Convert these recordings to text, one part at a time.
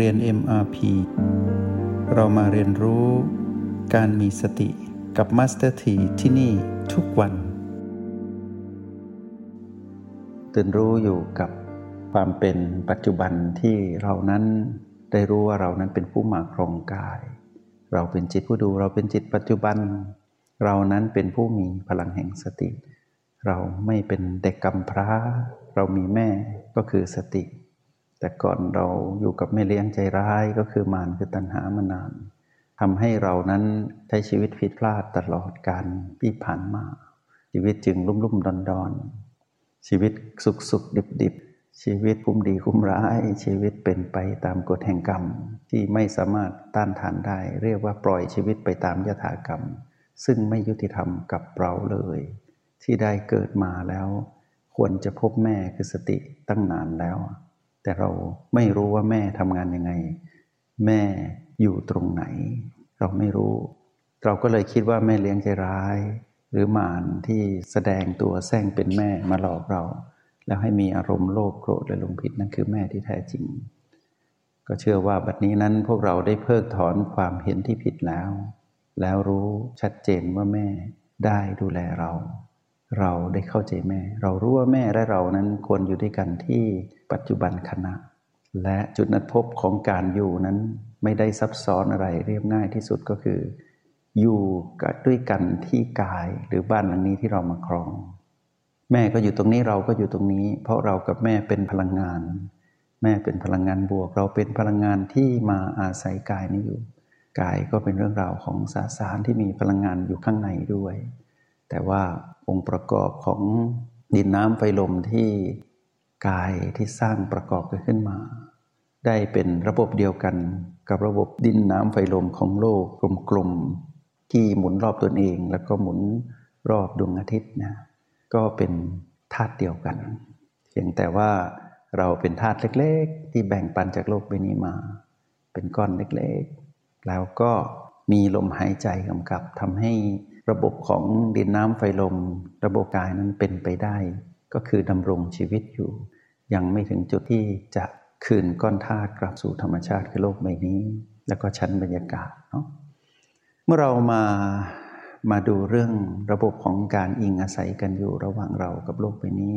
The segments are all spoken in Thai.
เรียน MRP เรามาเรียนรู้การมีสติกับ Master T ที่ที่นี่ทุกวัน ตื่นรู้อยู่กับความเป็นปัจจุบันที่เรานั้นได้รู้ว่าเรานั้นเป็นผู้มาครองกาย เราเป็นจิตผู้ดูเราเป็นจิตปัจจุบัน เรานั้นเป็นผู้มีพลังแห่งสติ เราไม่เป็นเด็กกำพร้า เรามีแม่ก็คือสติ แต่ก่อนเราอยู่กับแม่เลี้ยงใจร้ายก็คือมารคือตัณหามานานทำให้เรานั้นใช้ชีวิตผิดพลาดตลอดการที่ผ่านมา ชีวิตจึงลุ่มลุ่มดอนดอนชีวิตสุขสุขดิบดิบชีวิตคุ้มดีคุ้มร้าย ชีวิตเป็นไปตามกฎแห่งกรรม ที่ไม่สามารถต้านทานได้ เรียกว่าปล่อยชีวิตไปตามยถากรรม ซึ่งไม่ยุติธรรมกับเราเลย ที่ได้เกิดมาแล้ว ควรจะพบแม่คือสติตั้งนานแล้ว แต่เราไม่รู้ว่าแม่ทำงานยังไง แม่อยู่ตรงไหน เราไม่รู้ เราก็เลยคิดว่าแม่เลี้ยงใจร้าย หรือมารที่แสดงตัวแซงเป็นแม่มาหลอกเรา แล้วให้มีอารมณ์โลภโกรธและลงผิดนั่นคือแม่ที่แท้จริง ก็เชื่อว่าบัดนี้นั้นพวกเราได้เพิกถอนความเห็นที่ผิดแล้ว แล้วรู้ชัดเจนว่าแม่ได้ดูแลเรา เราได้เข้าใจแม่ เรารู้ว่าแม่และเรานั้นควรอยู่ด้วยกันที่ปัจจุบันขณะ และจุดนัดพบของการอยู่นั้นไม่ได้ซับซ้อนอะไรเรียบง่ายที่สุดก็คือ อยู่กับด้วยกันที่กายหรือบ้านหลังนี้ที่เรามาครอง แม่ก็อยู่ตรงนี้เราก็อยู่ตรงนี้ เพราะเรากับแม่เป็นพลังงาน แม่เป็นพลังงานบวก เราเป็นพลังงานที่มาอาศัยกายนี้อยู่กายก็เป็นเรื่องราวของสสารที่มีพลังงานอยู่ข้างในด้วย แต่ว่า องค์ประกอบของดินน้ำไฟลมที่กายที่สร้างประกอบขึ้นมา ได้เป็นระบบเดียวกันกับระบบดินน้ำไฟลมของโลกกลมๆที่หมุนรอบตนเอง แล้วก็หมุนรอบดวงอาทิตย์นะก็เป็นธาตุเดียวกัน เพียงแต่ว่าเราเป็นธาตุเล็ก ๆ ที่แบ่งปันจากโลกใบนี้มา เป็นก้อนเล็กๆ แล้วก็มีลมหายใจกำกับทำให้ ระบบของดินน้ำไฟลม ระบบกายนั้นเป็นไปได้ ก็คือดำรงชีวิตอยู่ ยังไม่ถึงจุดที่จะคืนก้อนธาตุกลับสู่ธรรมชาติคือโลกใบนี้ แล้วก็ชั้นบรรยากาศเนาะเมื่อเรามามาดูเรื่องระบบของการอิงอาศัยกันอยู่ระหว่างเรากับโลกใบนี้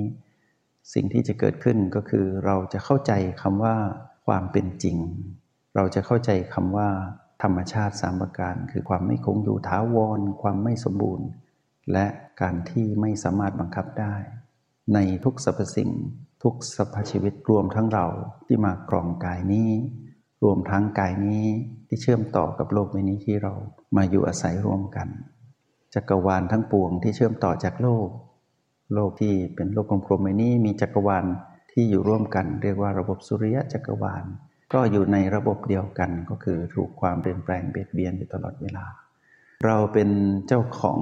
สิ่งที่จะเกิดขึ้นก็คือเราจะเข้าใจคำว่าความเป็นจริง เราจะเข้าใจคำว่า ธรรมชาติสามประการ คือความไม่คงอยู่ท้าวร ความไม่สมบูรณ์ และการที่ไม่สามารถบังคับได้ ในทุกสรรพสิ่ง ทุกสรรพชีวิตรวมทั้งเราที่มากรองกายนี้ รวมทั้งกายนี้ที่เชื่อมต่อกับโลกใบนี้ที่เรามาอยู่อาศัยร่วมกันจักรวาลทั้งปวงที่เชื่อมต่อจากโลก โลกที่เป็นโลกกลมๆใบนี้มีจักรวาลที่อยู่ร่วมกัน เรียกว่าระบบสุริยะจักรวาล ก็อยู่ในระบบเดียวกันก็คือถูกความเปลี่ยนแปลงเบียดเบียนอยู่ตลอดเวลา เราเป็นเจ้าของ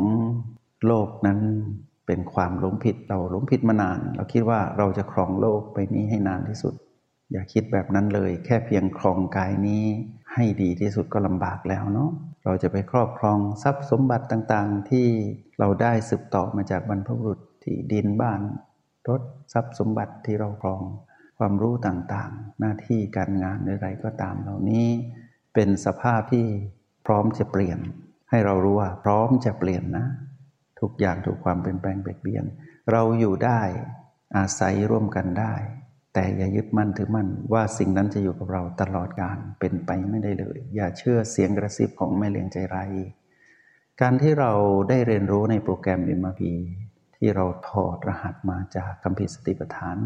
โลกนั้นเป็นความหลงผิดเราหลงผิดมานาน เราคิดว่าเราจะครองโลกไปนี้ให้นานที่สุด อย่าคิดแบบนั้นเลย แค่เพียงครองกายนี้ ให้ดีที่สุดก็ลำบากแล้วเนาะเราจะไปครอบครองทรัพย์สมบัติต่างๆ ที่เราได้สืบต่อมาจากบรรพบุรุษที่ดินบ้านรถทรัพย์สมบัติที่เราครอง ความรู้ต่างๆ หน้าที่การงานหรืออะไรก็ตามเหล่านี้ เป็นสภาพที่พร้อมจะเปลี่ยน ให้เรารู้ว่าพร้อมจะเปลี่ยนนะ ทุกอย่างถูกความเป็นแปลงเบียดเบียน เราอยู่ได้อาศัยร่วมกันได้ แต่อย่ายึดมั่นถือมั่นว่าสิ่งนั้นจะอยู่กับเราตลอดกาลเป็นไปไม่ได้เลย อย่าเชื่อเสียงกระซิบของแม่เลี้ยงใจร้ายการที่เราได้เรียนรู้ในโปรแกรมอิมาพีที่เราถอดรหัสมาจากคัมภีร์สติปัฏฐาน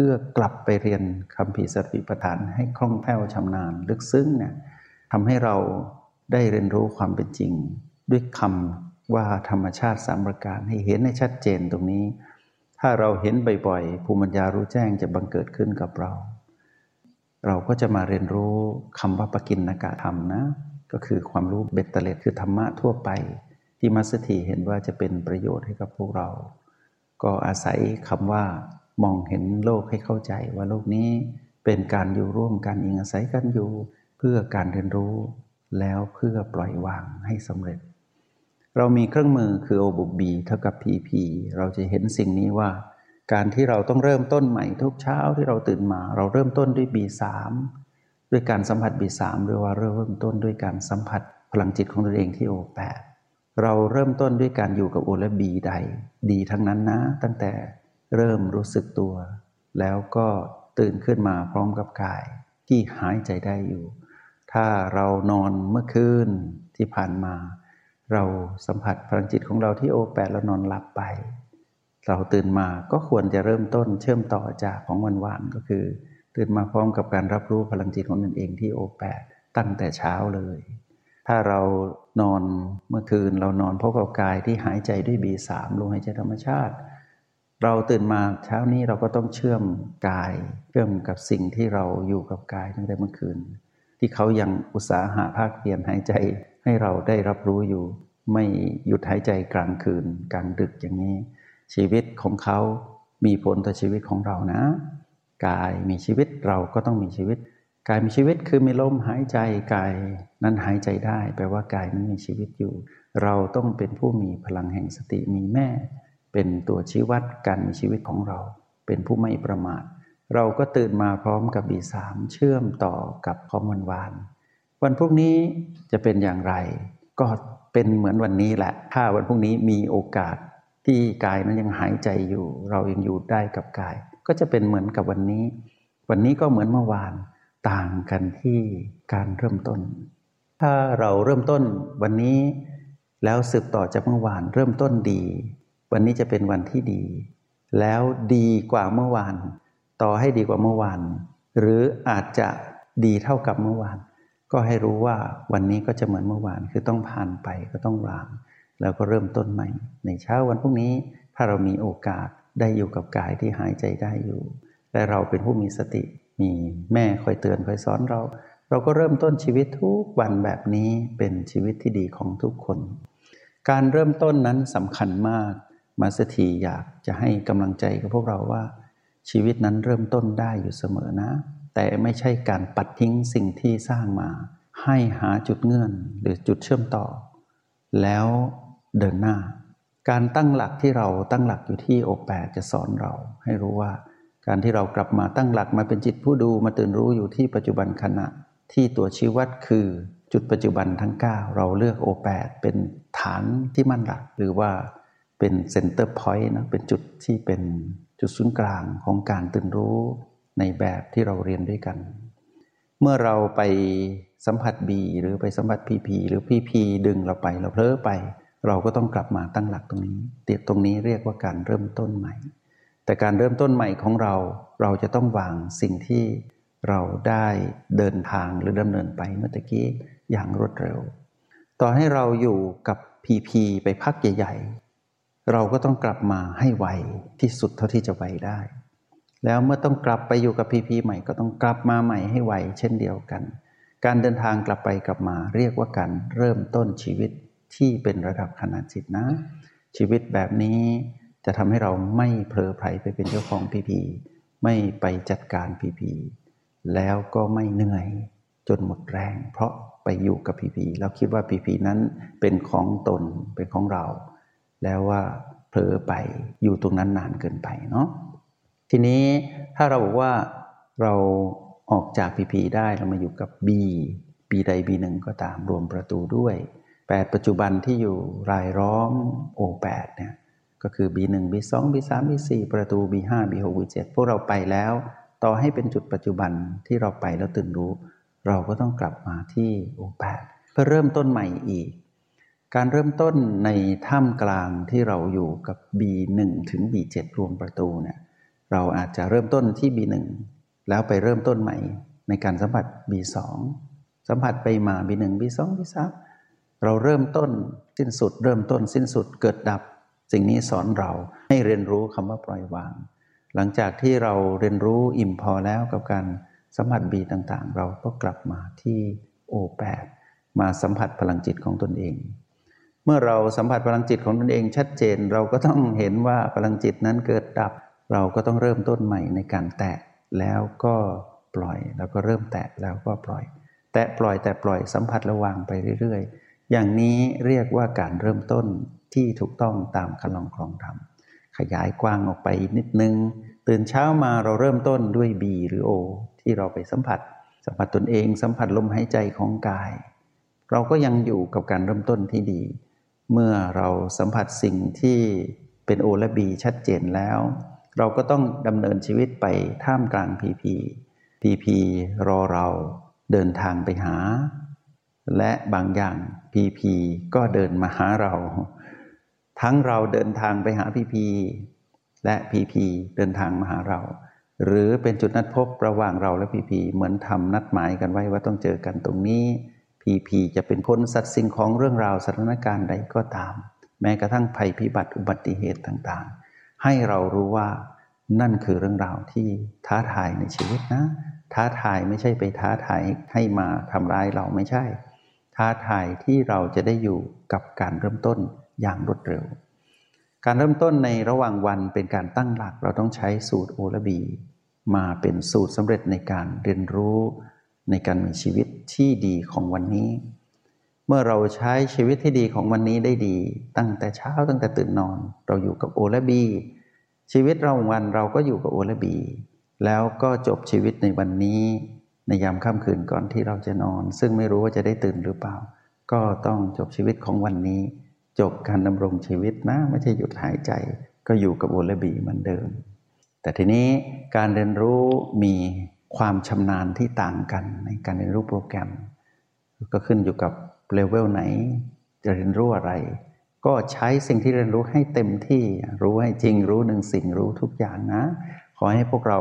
พื่อกลับไปเรียนคำพีสติปัฏฐานให้คล่องแคล่วชำนาญลึกซึ้งเนี่ยทำให้เราได้เรียนรู้ความเป็นจริง ด้วยคำว่าธรรมชาติสามประการให้เห็นให้ชัดเจนตรงนี้ ถ้าเราเห็นบ่อยๆภูมิปัญญารู้แจ้งจะบังเกิดขึ้นกับเรา เราก็จะมาเรียนรู้คำว่าปกินนากาธรรมนะ ก็คือความรู้เบ็ดเตล็ดคือธรรมะทั่วไป ที่มัสถีเห็นว่าจะเป็นประโยชน์ให้กับพวกเรา ก็อาศัยคำว่า มองเห็นโลกให้เข้าใจว่าโลกนี้เป็นการอยู่ร่วมกันอิงอาศัยกันอยู่ เพื่อการเรียนรู้ แล้วเพื่อปล่อยวางให้สำเร็จ เรามีเครื่องมือคือ O บุก B เท่ากับ PP เราจะเห็นสิ่งนี้ว่า การที่เราต้องเริ่มต้นใหม่ทุกเช้าที่เราตื่นมา เราเริ่มต้นด้วย B3 ด้วยการสัมผัสบีสามหรือว่าเริ่มต้นด้วยการสัมผัสพลังจิตของตนเองที่โอแปดเราเริ่มต้นด้วยการอยู่กับโอและบีใด ดีทั้งนั้นนะ ตั้งแต่ เริ่มรู้สึกตัว แล้วก็ตื่นขึ้นมาพร้อมกับกายที่หายใจได้อยู่ ถ้าเรานอนเมื่อคืนที่ผ่านมา เราสัมผัสพลังจิตของเราที่โอแปดแล้วนอนหลับไป เราตื่นมาก็ควรจะเริ่มต้นเชื่อมต่อจากของวันวานก็คือ ตื่นมาพร้อมกับการรับรู้พลังจิตของตนเองที่โอแปดตั้งแต่เช้าเลย ถ้าเรานอนเมื่อคืนเรานอนพบกับกายที่หายใจด้วยบีสามลมหายใจธรรมชาติ เราตื่นมาเช้านี้เราก็ต้องเชื่อมกาย เชื่อมกับสิ่งที่เราอยู่กับกายตั้งแต่เมื่อคืน ที่เขายังอุตสาหะภาคเพียรหายใจ ให้เราได้รับรู้อยู่ ไม่หยุดหายใจกลางคืน กลางดึกอย่างนี้ ชีวิตของเขามีผลต่อชีวิตของเรานะ กายมีชีวิตเราก็ต้องมีชีวิต กายมีชีวิตคือมีลมหายใจกายนั้นหายใจได้ แปลว่ากายนั้นมีชีวิตอยู่ เราต้องเป็นผู้มีพลังแห่งสติมีแม่ เป็นตัวชี้วัดการมีชีวิตของเรา เป็นผู้ไม่ประมาท เราก็ตื่นมาพร้อมกับบีสามเชื่อมต่อกับข้อมันวานวันพรุ่งนี้จะเป็นอย่างไร ก็เป็นเหมือนวันนี้แหละ ถ้าวันพรุ่งนี้มีโอกาสที่กายนั้นยังหายใจอยู่ เรายังอยู่ได้กับกาย ก็จะเป็นเหมือนกับวันนี้ วันนี้ก็เหมือนเมื่อวานต่างกันที่การเริ่มต้น ถ้าเราเริ่มต้นวันนี้ แล้วสืบต่อจากเมื่อวานเริ่มต้นดี วันนี้จะเป็นวันที่ดี แล้วดีกว่าเมื่อวาน ต่อให้ดีกว่าเมื่อวาน หรืออาจจะดีเท่ากับเมื่อวาน ก็ให้รู้ว่าวันนี้ก็จะเหมือนเมื่อวาน คือต้องผ่านไปก็ต้องวาง แล้วก็เริ่มต้นใหม่ ในเช้าวันพรุ่งนี้ถ้าเรามีโอกาสได้อยู่กับกายที่หายใจได้อยู่ และเราเป็นผู้มีสติ มีแม่คอยเตือนคอยสอนเรา เราก็เริ่มต้นชีวิตทุกวันแบบนี้เป็นชีวิตที่ดีของทุกคน การเริ่มต้นนั้นสำคัญมาก มาสถีอยากจะให้กำลังใจกับพวกเราว่า ชีวิตนั้นเริ่มต้นได้อยู่เสมอนะ แต่ไม่ใช่การปัดทิ้งสิ่งที่สร้างมา ให้หาจุดเงื่อนหรือจุดเชื่อมต่อ แล้วเดินหน้า การตั้งหลักที่เราตั้งหลักอยู่ที่โอแปดจะสอนเรา ให้รู้ว่า การที่เรากลับมาตั้งหลักมาเป็นจิตผู้ดูมาตื่นรู้อยู่ที่ปัจจุบันขณะที่ตัวชี้วัดคือจุดปัจจุบันทั้ง 9 เราเลือกโอแปดเป็นฐานที่มั่นหลัก หรือว่า เป็น center point นะเป็นจุดที่เป็นจุดศูนย์กลางของการตื่นรู้ในแบบที่เราเรียนด้วยกัน เมื่อเราไปสัมผัสบีหรือไปสัมผัสพีพีหรือพีพีดึงเราไปเราเผลอไป เราก็ต้องกลับมาตั้งหลักตรงนี้เตียตรงนี้เรียกว่าการเริ่มต้นใหม่ แต่การเริ่มต้นใหม่ของเรา เราจะต้องวางสิ่งที่เราได้เดินทางหรือดำเนินไปเมื่อกี้อย่างรวดเร็ว ต่อให้เราอยู่กับพีพีไปพักใหญ่ เราก็ต้องกลับมาให้ไวที่สุดเท่าที่จะไวได้ แล้วเมื่อต้องกลับไปอยู่กับพีพีใหม่ก็ต้องกลับมาใหม่ให้ไวเช่นเดียวกัน การเดินทางกลับไปกลับมาเรียกว่าการเริ่มต้นชีวิตที่เป็นระดับขนาดจิตนะ ชีวิตแบบนี้จะทำให้เราไม่เพลอไผลไปเป็นเจ้าของพีพีไม่ไปจัดการพีพีแล้วก็ไม่เหนื่อยจนหมดแรง เพราะไปอยู่กับพีพีแล้วคิดว่าพีพีนั้นเป็นของตนเป็นของเรา แล้วว่าเผลอไปอยู่ตรงนั้นนานเกินไปเนาะทีนี้ถ้าเราบอกว่าเราออกจากพีพีได้เรามาอยู่กับ B ปีใดบีหนึ่งก็ตามรวมประตูด้วย 8 ปัจจุบันที่อยู่รายล้อมโอแปดเนี่ยก็คือ B1 B2 B3 B4 ประตู B5 B6 B7 พวกเราไปแล้ว ต่อให้เป็นจุดปัจจุบันที่เราไปแล้วตื่นรู้ เราก็ต้องกลับมาที่โอแปดเพื่อเริ่มต้นใหม่อีก การเริ่มต้นในถ้ำกลางที่เราอยู่กับ B1 ถึง B7 รวมประตูเนี่ยเราอาจจะเริ่มต้นที่ B1 แล้วไปเริ่มต้นใหม่ในการสัมผัส B2 สัมผัสไปมา B1 B2 B3 เราเริ่มต้นสิ้นสุด เริ่มต้นสิ้นสุดเกิดดับ สิ่งนี้สอนเราให้เรียนรู้คำว่าปล่อยวาง หลังจากที่เราเรียนรู้อิ่มพอแล้วกับการสัมผัสบีต่างๆ เราก็กลับมาที่โอแปดมาสัมผัสพลังจิตของตนเอง เมื่อเราสัมผัสพลังจิตของตนเองชัดเจน เราก็ต้องเห็นว่าพลังจิตนั้นเกิดดับ เราก็ต้องเริ่มต้นใหม่ในการแตะแล้วก็ปล่อย แล้วก็เริ่มแตะแล้วก็ปล่อย แตะปล่อยแต่ปล่อยสัมผัสระวางไปเรื่อย ๆ อย่างนี้เรียกว่าการเริ่มต้นที่ถูกต้องตามคันลองครองธรรมขยายกว้างออกไปนิดนึง ตื่นเช้ามาเราเริ่มต้นด้วย B หรือ O ที่เราไปสัมผัส สัมผัสตนเองสัมผัสลมหายใจของกาย เราก็ยังอยู่กับการเริ่มต้นที่ดี เมื่อเราสัมผัสสิ่งที่เป็นโอและบีชัดเจนแล้ว เราก็ต้องดำเนินชีวิตไปท่ามกลางพีพีพีพีรอเราเดินทางไปหา และบางอย่างพีพีก็เดินมาหาเรา ทั้งเราเดินทางไปหาพีพีและพีพีเดินทางมาหาเรา หรือเป็นจุดนัดพบระหว่างเราและพีพีเหมือนทำนัดหมายกันไว้ว่าต้องเจอกันตรงนี้ พีพีจะเป็นคนสัตว์สิ่งของเรื่องราวสถานการณ์ใดก็ตาม แม้กระทั่งภัยพิบัติอุบัติเหตุต่างๆ ให้เรารู้ว่านั่นคือเรื่องราวที่ท้าทายในชีวิตนะ ท้าทายไม่ใช่ไปท้าทายให้มาทำร้ายเราไม่ใช่ ท้าทายที่เราจะได้อยู่กับการเริ่มต้นอย่างรวดเร็ว การเริ่มต้นในระหว่างวันเป็นการตั้งหลักเราต้องใช้สูตรโอละบีมาเป็นสูตรสำเร็จในการเรียนรู้ ในการมีชีวิตที่ดีของวันนี้ เมื่อเราใช้ชีวิตที่ดีของวันนี้ได้ดี ตั้งแต่เช้าตั้งแต่ตื่นนอน เราอยู่กับโอและบี ชีวิตเราวันเราก็อยู่กับโอและบี แล้วก็จบชีวิตในวันนี้ในยามค่ำคืนก่อนที่เราจะนอน ซึ่งไม่รู้ว่าจะได้ตื่นหรือเปล่า ก็ต้องจบชีวิตของวันนี้ จบการดำรงชีวิตนะ ไม่ใช่หยุดหายใจ ก็อยู่กับโอเละบีเหมือนเดิม แต่ทีนี้การเรียนรู้มี ความชำนาญที่ต่างกันในการเรียนรู้โปรแกรม ก็ขึ้นอยู่กับเลเวลไหน จะเรียนรู้อะไร ก็ใช้สิ่งที่เรียนรู้ให้เต็มที่รู้ให้จริงรู้หนึ่งสิ่งรู้ทุกอย่างนะ ขอให้พวกเรา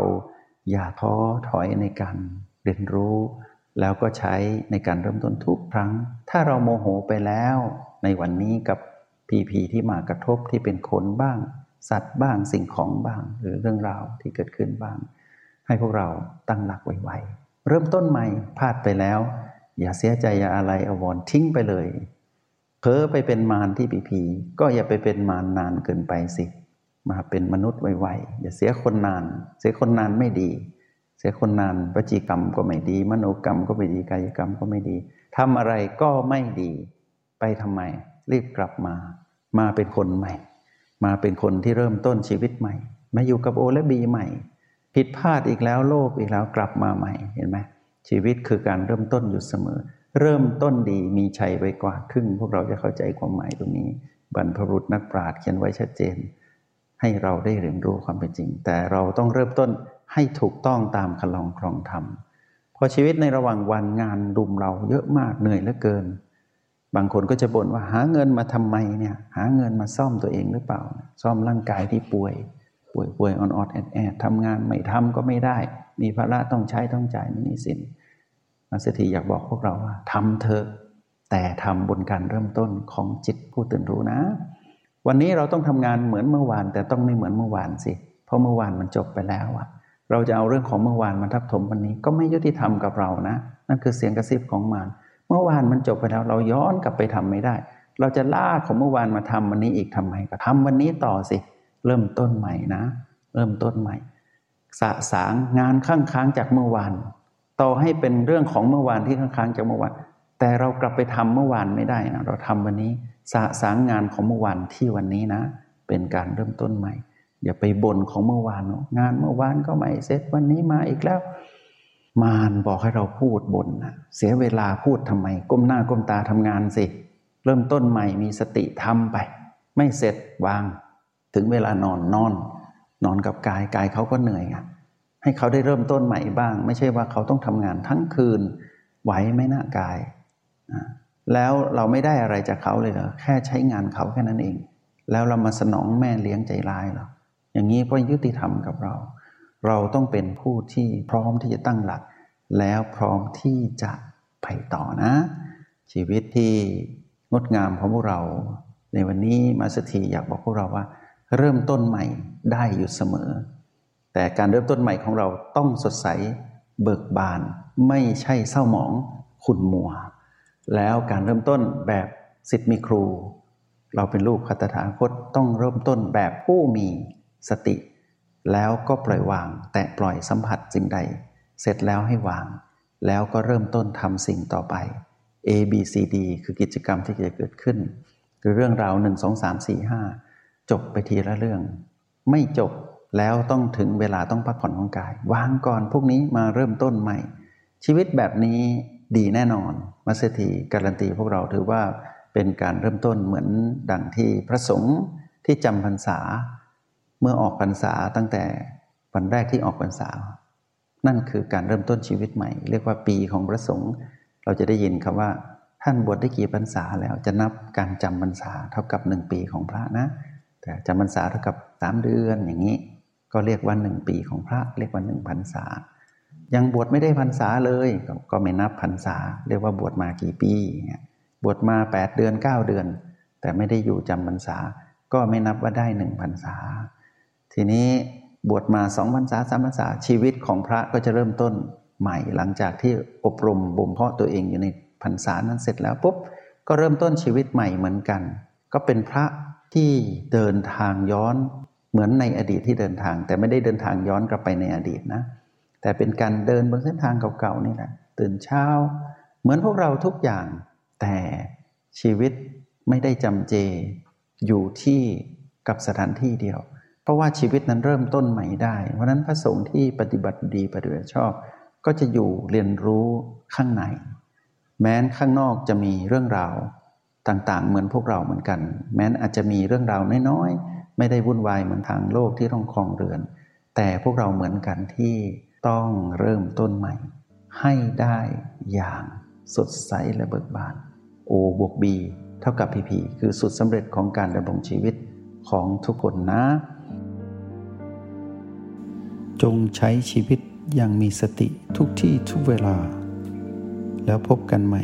อย่าท้อถอยในการเรียนรู้ แล้วก็ใช้ในการเริ่มต้นทุกครั้ง ถ้าเราโมโหไปแล้วในวันนี้กับพีพีที่มากระทบที่เป็นคนบ้าง สัตว์บ้างสิ่งของบ้าง หรือเรื่องราวที่เกิดขึ้นบ้าง ให้พวกเราตั้งหลักไวๆเริ่มต้นใหม่พลาดไปแล้ว อย่าเสียใจอย่าอะไรอววรทิ้งไปเลยเพ้อไปเป็นมารที่พีพีก็อย่าไปเป็นมารนานเกินไปสิ มาเป็นมนุษย์ไวๆอย่าเสียคนนาน เสียคนนานไม่ดี เสียคนนานวจีกรรมก็ไม่ดี มโนกรรมก็ไม่ดีกายกรรมก็ไม่ดีทำอะไรก็ไม่ดี ไปทำไม รีบกลับมา มาเป็นคนใหม่ มาเป็นคนที่เริ่มต้นชีวิตใหม่ มาอยู่กับโอและบีใหม่ ผิดพลาดอีกแล้วโลภอีกแล้วกลับมาใหม่เห็นไหมชีวิตคือการเริ่มต้นอยู่เสมอ เริ่มต้นดีมีชัยไปกว่าครึ่ง พวกเราจะเข้าใจความหมายตรงนี้ บรรพบุรุษนักปราชญ์เขียนไว้ชัดเจน ให้เราได้เรียนรู้ความเป็นจริง แต่เราต้องเริ่มต้นให้ถูกต้องตามคลองครองธรรมพอชีวิตในระหว่างวันงานรุมเราเยอะมากเหนื่อยเหลือเกิน บางคนก็จะบ่นว่าหาเงินมาทำไมเนี่ยหาเงินมาซ่อมตัวเองหรือเปล่า ซ่อมร่างกายที่ป่วย ป่วยป่วยอ่อนอดแอดแอดทำงานไม่ทำก็ไม่ได้ มีภาระต้องใช้ต้องจ่ายมีสินมาสถีอยากบอกพวกเราว่าทำเถอะแต่ทำบนการเริ่มต้นของจิตผู้ตื่นรู้นะ วันนี้เราต้องทำงานเหมือนเมื่อวาน แต่ต้องไม่เหมือนเมื่อวานสิ เพราะเมื่อวานมันจบไปแล้วอะเราจะเอาเรื่องของเมื่อวานมาทับถมวันนี้ก็ไม่ยุติธรรมกับเรานะ นั่นคือเสียงกระซิบของมารเมื่อวานมันจบไปแล้ว เราย้อนกลับไปทำไม่ได้ เราจะลากของเมื่อวานมาทำวันนี้อีกทำไมก็ทำวันนี้ต่อสิ เริ่มต้นใหม่นะ เริ่มต้นใหม่ สะสางงานข้างค้างจากเมื่อวาน ต่อให้เป็นเรื่องของเมื่อวานที่ข้างค้างจากเมื่อวาน แต่เรากลับไปทำเมื่อวานไม่ได้นะเราทำวันนี้สะสางงานของเมื่อวานที่วันนี้นะ เป็นการเริ่มต้นใหม่ อย่าไปบ่นของเมื่อวานงานเมื่อวานก็ไม่เสร็จวันนี้มาอีกแล้ว มารบอกให้เราพูดบนนะเสียเวลาพูดทำไม ก้มหน้าก้มตาทำงานสิ เริ่มต้นใหม่มีสติทำไป ไม่เสร็จวาง ถึงเวลานอนนอน นอนกับกายกายเขาก็เหนื่อยอะให้เขาได้เริ่มต้นใหม่บ้าง ไม่ใช่ว่าเขาต้องทำงานทั้งคืนไหวไหมนะกาย แล้วเราไม่ได้อะไรจากเขาเลยเหรอแค่ใช้งานเขาแค่นั้นเอง แล้วเรามาสนองแม่เลี้ยงใจร้ายเหรออย่างนี้เพราะยุติธรรมกับเรา เราต้องเป็นผู้ที่พร้อมที่จะตั้งหลัก แล้วพร้อมที่จะไปต่อนะ ชีวิตที่งดงามของพวกเรา ในวันนี้มาสถีอยากบอกพวกเราว่า เริ่มต้นใหม่ได้อยู่เสมอ แต่การเริ่มต้นใหม่ของเราต้องสดใสเบิกบาน ไม่ใช่เศร้าหมองขุ่นมัว แล้วการเริ่มต้นแบบสิทธิ์มีครู เราเป็นลูกคัตถาคตต้องเริ่มต้นแบบผู้มีสติ แล้วก็ปล่อยวาง แตะปล่อยสัมผัสสิ่งใด เสร็จแล้วให้วาง แล้วก็เริ่มต้นทำสิ่งต่อไป A B C D คือกิจกรรมที่จะเกิดขึ้นคือเรื่องราวหนึ่งสองสามสี่ห้า จบไปทีละเรื่อง ไม่จบแล้วต้องถึงเวลาต้องพักผ่อนของกาย วางก่อนพวกนี้มาเริ่มต้นใหม่ ชีวิตแบบนี้ดีแน่นอนมัสถีการันตีพวกเราถือว่าเป็นการเริ่มต้นเหมือนดังที่พระสงฆ์ที่จำพรรษา เมื่อออกพรรษาตั้งแต่วันแรกที่ออกพรรษา นั่นคือการเริ่มต้นชีวิตใหม่ เรียกว่าปีของพระสงฆ์เราจะได้ยินคำว่า ท่านบวชได้กี่พรรษาแล้วจะนับการจำพรรษาเท่ากับหนึ่งปีของพระนะ แต่จำพรรษาเท่ากับสามเดือนอย่างนี้ ก็เรียกว่าหนึ่งปีของพระเรียกว่าหนึ่งพรรษา ยังบวชไม่ได้พรรษาเลยก็ไม่นับพรรษา เรียกว่าบวชมากี่ปี บวชมาแปดเดือนเก้าเดือน แต่ไม่ได้อยู่จำพรรษา ก็ไม่นับว่าได้หนึ่งพรรษา ทีนี้บวชมาสองพรรษาสามพรรษาชีวิตของพระก็จะเริ่มต้นใหม่หลังจากที่อบรมบ่มเพาะตัวเองอยู่ในพรรษานั้นเสร็จแล้วปุ๊บก็เริ่มต้นชีวิตใหม่เหมือนกัน ก็เป็นพระ ที่เดินทางย้อนเหมือนในอดีตที่เดินทาง แต่ไม่ได้เดินทางย้อนกลับไปในอดีตนะ แต่เป็นการเดินบนเส้นทางเก่าๆนี่แหละตื่นเช้า เหมือนพวกเราทุกอย่าง แต่ชีวิตไม่ได้จำเจอยู่ที่กับสถานที่เดียว เพราะว่าชีวิตนั้นเริ่มต้นใหม่ได้ เพราะนั้นพระสงฆ์ที่ปฏิบัติดีปฏิบัติชอบ ก็จะอยู่เรียนรู้ข้างใน แม้นข้างนอกจะมีเรื่องราว ต่างๆ เหมือนพวกเราเหมือนกัน แม้นอาจจะมีเรื่องราวน้อยๆ ไม่ได้วุ่นวายเหมือนทางโลกที่ต้องคลองเรือน แต่พวกเราเหมือนกันที่ต้องเริ่มต้นใหม่ ให้ได้อย่างสดใสและเบิกบาน O บวก B เท่ากับ PP คือสุดสำเร็จของการดำรงชีวิตของทุกคนนะ จงใช้ชีวิตอย่างมีสติทุกที่ทุกเวลา แล้วพบกันใหม่